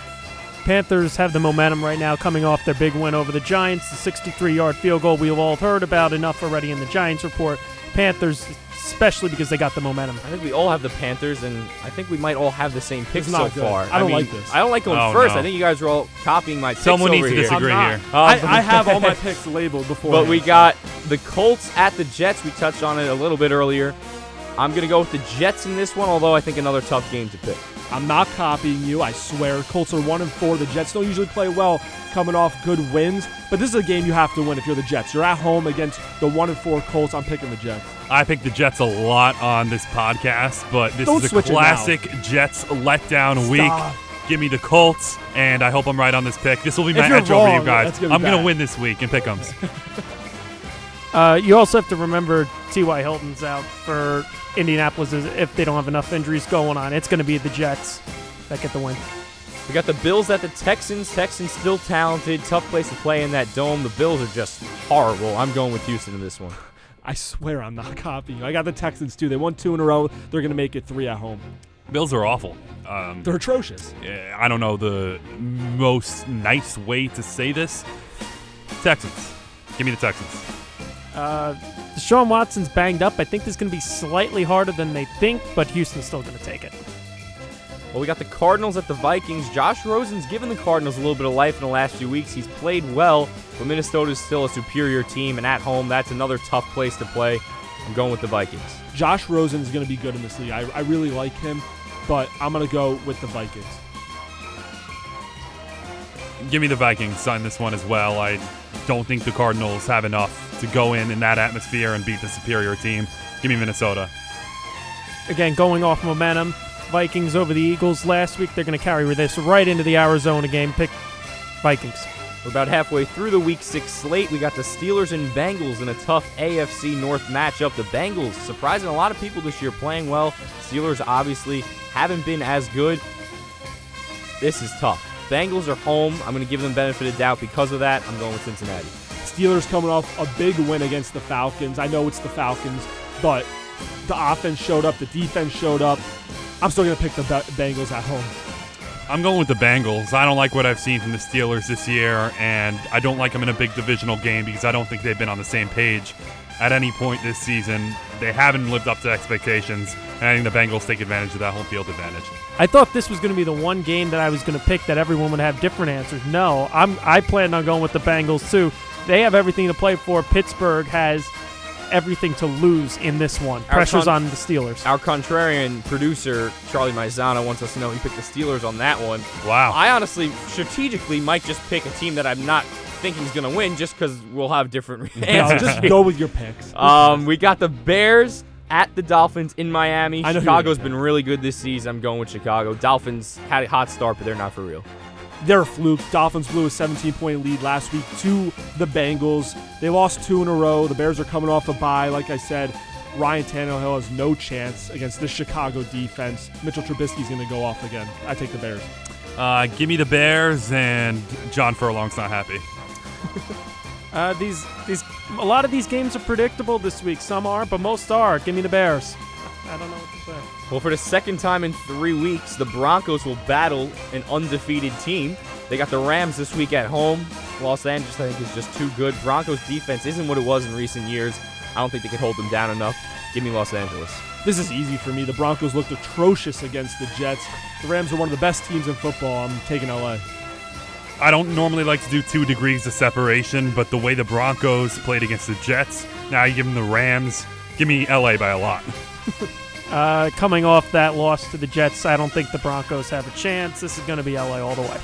Panthers have the momentum right now coming off their big win over the Giants, the 63 yard field goal we've all heard about enough already in the Giants report. Panthers, especially because they got the momentum. I think we all have the Panthers, and I think we might all have the same picks so good. far. I don't mean, like this. I don't like going Oh, first. no. I think you guys are all copying my picks Someone needs over to here. disagree I'm here. not. I, Um, I have all my picks labeled before. But we got the Colts at the Jets. We touched on it a little bit earlier. I'm going to go with the Jets in this one, although I think another tough game to pick. I'm not copying you. I swear. Colts are one and four. The Jets don't usually play well coming off good wins, but this is a game you have to win if you're the Jets. You're at home against the one and four Colts. I'm picking the Jets. I pick the Jets a lot on this podcast, but this Don't is a switch it now. classic Jets letdown Stop. week. Give me the Colts, and I hope I'm right on this pick. This will be my you're edge over you guys. gonna I'm going to win this week in pick'ems. Uh, you also have to remember T.Y. Hilton's out for Indianapolis is- if they don't have enough injuries going on. It's going to be the Jets that get the win. We got the Bills at the Texans. Texans still talented. Tough place to play in that dome. The Bills are just horrible. I'm going with Houston in this one. I swear I'm not copying you. I got the Texans too. They won two in a row. They're going to make it three at home. Bills are awful. Um, They're atrocious. I don't know the most nice way to say this. Texans. Give me the Texans. Uh, Deshaun Watson's banged up. I think this is going to be slightly harder than they think, but Houston's still going to take it. Well, we got the Cardinals at the Vikings. Josh Rosen's given the Cardinals a little bit of life in the last few weeks. He's played well, but Minnesota is still a superior team, and at home, that's another tough place to play. I'm going with the Vikings. Josh Rosen is going to be good in this league. I, I really like him, but I'm going to go with the Vikings. Give me the Vikings on this one as well. I don't think the Cardinals have enough to go in in that atmosphere and beat the superior team. Give me Minnesota. Again, going off momentum, Vikings over the Eagles last week. They're going to carry this right into the Arizona game. Pick Vikings. We're about halfway through the Week 6 slate. We got the Steelers and Bengals in a tough AFC North matchup. The Bengals, surprising a lot of people this year, playing well. Steelers obviously haven't been as good. This is tough. Bengals are home. I'm going to give them benefit of doubt because of that. I'm going with Cincinnati. Steelers coming off a big win against the Falcons. I know it's the Falcons, but the offense showed up, the defense showed up. I'm still going to pick the Bengals at home. I'm going with the Bengals. I don't like what I've seen from the Steelers this year, and I don't like them in a big divisional game because I don't think they've been on the same page at any point this season. They haven't lived up to expectations, and I think the Bengals take advantage of that home field advantage. I thought this was going to be the one game that I was going to pick that everyone would have different answers. No, I'm I planned on going with the Bengals too. They have everything to play for. Pittsburgh has everything to lose in this one. Our Pressure's con- on the Steelers. Our contrarian producer, Charlie Maizana, wants us to know he picked the Steelers on that one. Wow. I honestly, strategically, might just pick a team that I'm not thinking is going to win just because we'll have different No, answers. just go with your picks. Um, we got the Bears at the Dolphins in Miami. I know who Chicago's been really good this season. I'm going with Chicago. Dolphins had a hot start, but they're not for real. They're a fluke. Dolphins blew a 17 point lead last week to the Bengals. They lost two in a row. The Bears are coming off a bye. Like I said, Ryan Tannehill has no chance against this Chicago defense. Mitchell Trubisky's going to go off again. I take the Bears. Uh, give me the Bears, and John Furlong's not happy. Uh, these these a lot of these games are predictable this week. Some are, but most are. Give me the Bears. I don't know what to say. Well, for the second time in three weeks, the Broncos will battle an undefeated team. They got the Rams this week at home. Los Angeles, I think, is just too good. Broncos defense isn't what it was in recent years. I don't think they could hold them down enough. Give me Los Angeles. This is easy for me. The Broncos looked atrocious against the Jets. The Rams are one of the best teams in football. I'm taking LA. I don't normally like to do two degrees of separation, but the way the Broncos played against the Jets, now you give them the Rams. Give me LA by a lot. Uh, coming off that loss to the Jets, I don't think the Broncos have a chance. This is going to be LA all the way.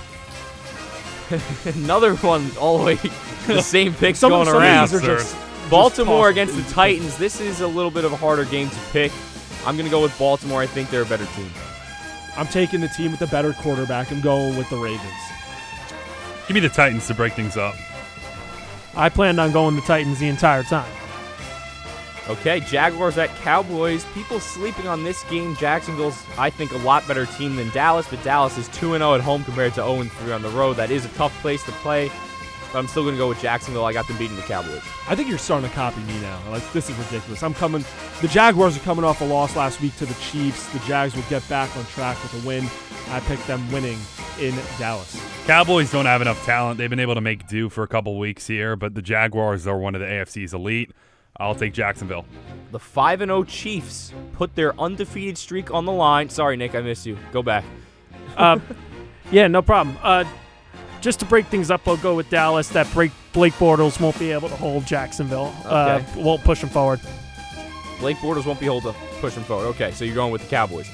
Another one all the way, the same picks Some- going some around. these are just- Baltimore just against the Titans. This is a little bit of a harder game to pick. I'm going to go with Baltimore. I think they're a better team. I'm taking the team with the better quarterback. I'm going with the Ravens. Give me the Titans to break things up. I planned on going the Titans the entire time. Okay, Jaguars at Cowboys. People sleeping on this game. Jacksonville's, I think, a lot better team than Dallas, but Dallas is 2 0 at home compared to 0 3 on the road. That is a tough place to play, but I'm still going to go with Jacksonville. I got them beating the Cowboys. I think you're starting to copy me now. Like this is ridiculous. I'm coming. The Jaguars are coming off a loss last week to the Chiefs. The Jags will get back on track with a win. I picked them winning in Dallas. Cowboys don't have enough talent. They've been able to make do for a couple weeks here, but the Jaguars are one of the AFC's elite. I'll take Jacksonville. The 5 0 Chiefs put their undefeated streak on the line. Sorry, Nick, I missed you. Go back. Uh, yeah, no problem. Uh, just to break things up, I'll go with Dallas. That break Blake Bortles won't be able to hold Jacksonville. Uh, Okay. won't push them forward. Blake Bortles won't be able to push him forward. Okay, so you're going with the Cowboys.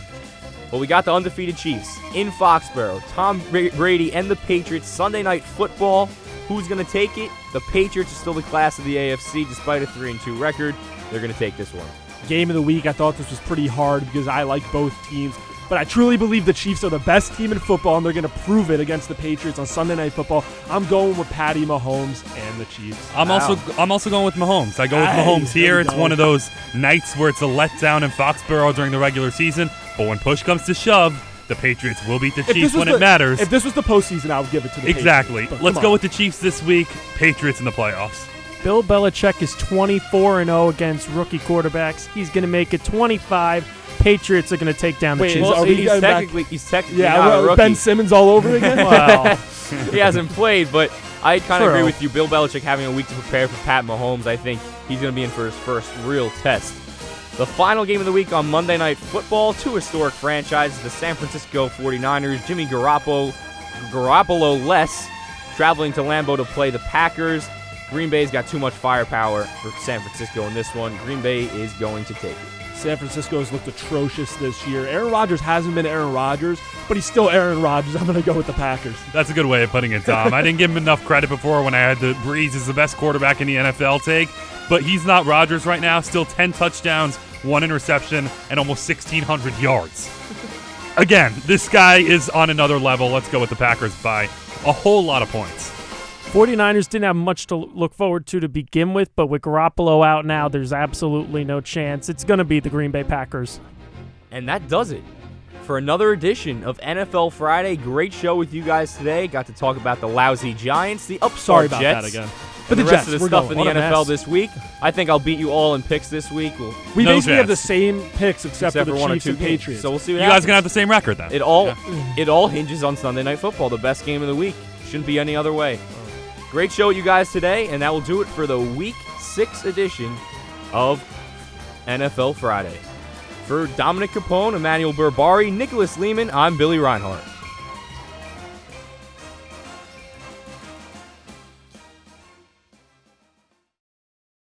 Well, we got the undefeated Chiefs in Foxborough. Tom Brady and the Patriots. Sunday night football. Who's going to take it? The Patriots are still the class of the AFC despite a 3 and 2 record. They're going to take this one. Game of the week. I thought this was pretty hard because I like both teams. but I truly believe the Chiefs are the best team in football, and they're going to prove it against the Patriots on Sunday Night Football. I'm going with Patty Mahomes and the Chiefs. I'm also I'm also going with Mahomes. I go with Mahomes There here. It's one of those nights where it's a letdown in Foxborough during the regular season, but when push comes to shove, the Patriots will beat the If Chiefs when the- it matters. If this was the postseason, I would give it to the exactly. Patriots, but Let's go on. with the Chiefs this week. Patriots in the playoffs. Bill Belichick is 24 and 0 against rookie quarterbacks. He's going to make it 25. Patriots are going to take down the Wait, Chiefs. is- are we he's going back- technically he's technically Yeah, not a well, rookie. Ben Simmons all over again. well, he hasn't played, but I kind of agree with you. Bill Belichick having a week to prepare for Pat Mahomes. I think he's going to be in for his first real test. The final game of the week on Monday Night Football, two historic franchises, the San Francisco 49ers, Jimmy Garoppolo, Garoppolo less, traveling to Lambeau to play the Packers. Green Bay's got too much firepower for San Francisco in this one. Green Bay is going to take it. San Francisco has looked atrocious this year. Aaron Rodgers hasn't been Aaron Rodgers, but he's still Aaron Rodgers. I'm going to go with the Packers. That's a good way of putting it, Tom. I didn't give him enough credit before when I had the Brees is the best quarterback in the NFL take, but he's not Rodgers right now. Still 10 touchdowns, one interception, and almost 1,600 yards. Again, this guy is on another level. Let's go with the Packers by a whole lot of points. 49ers didn't have much to look forward to to begin with, but with Garoppolo out now, there's absolutely no chance. It's going to be the Green Bay Packers. And that does it for another edition of NFL Friday. Great show with you guys today. Got to talk about the lousy Giants, the upstart Sorry about Jets, that again. And But the, the rest Jets, of the stuff going. in the What a NFL mess. this week. I think I'll beat you all in picks this week. We'll, We No basically have the same picks except, except for for the one or Chiefs two and games. Patriots. So we'll see You what guys gonna have the same record then. It all it all hinges on Sunday Night Football, the best game of the week. Shouldn't be any other way. Great show you guys today, and that will do it for the Week Six edition of NFL Friday. For Dominic Capone, Emmanuel Berbari, Nicholas Lehman, I'm Billy Reinhardt.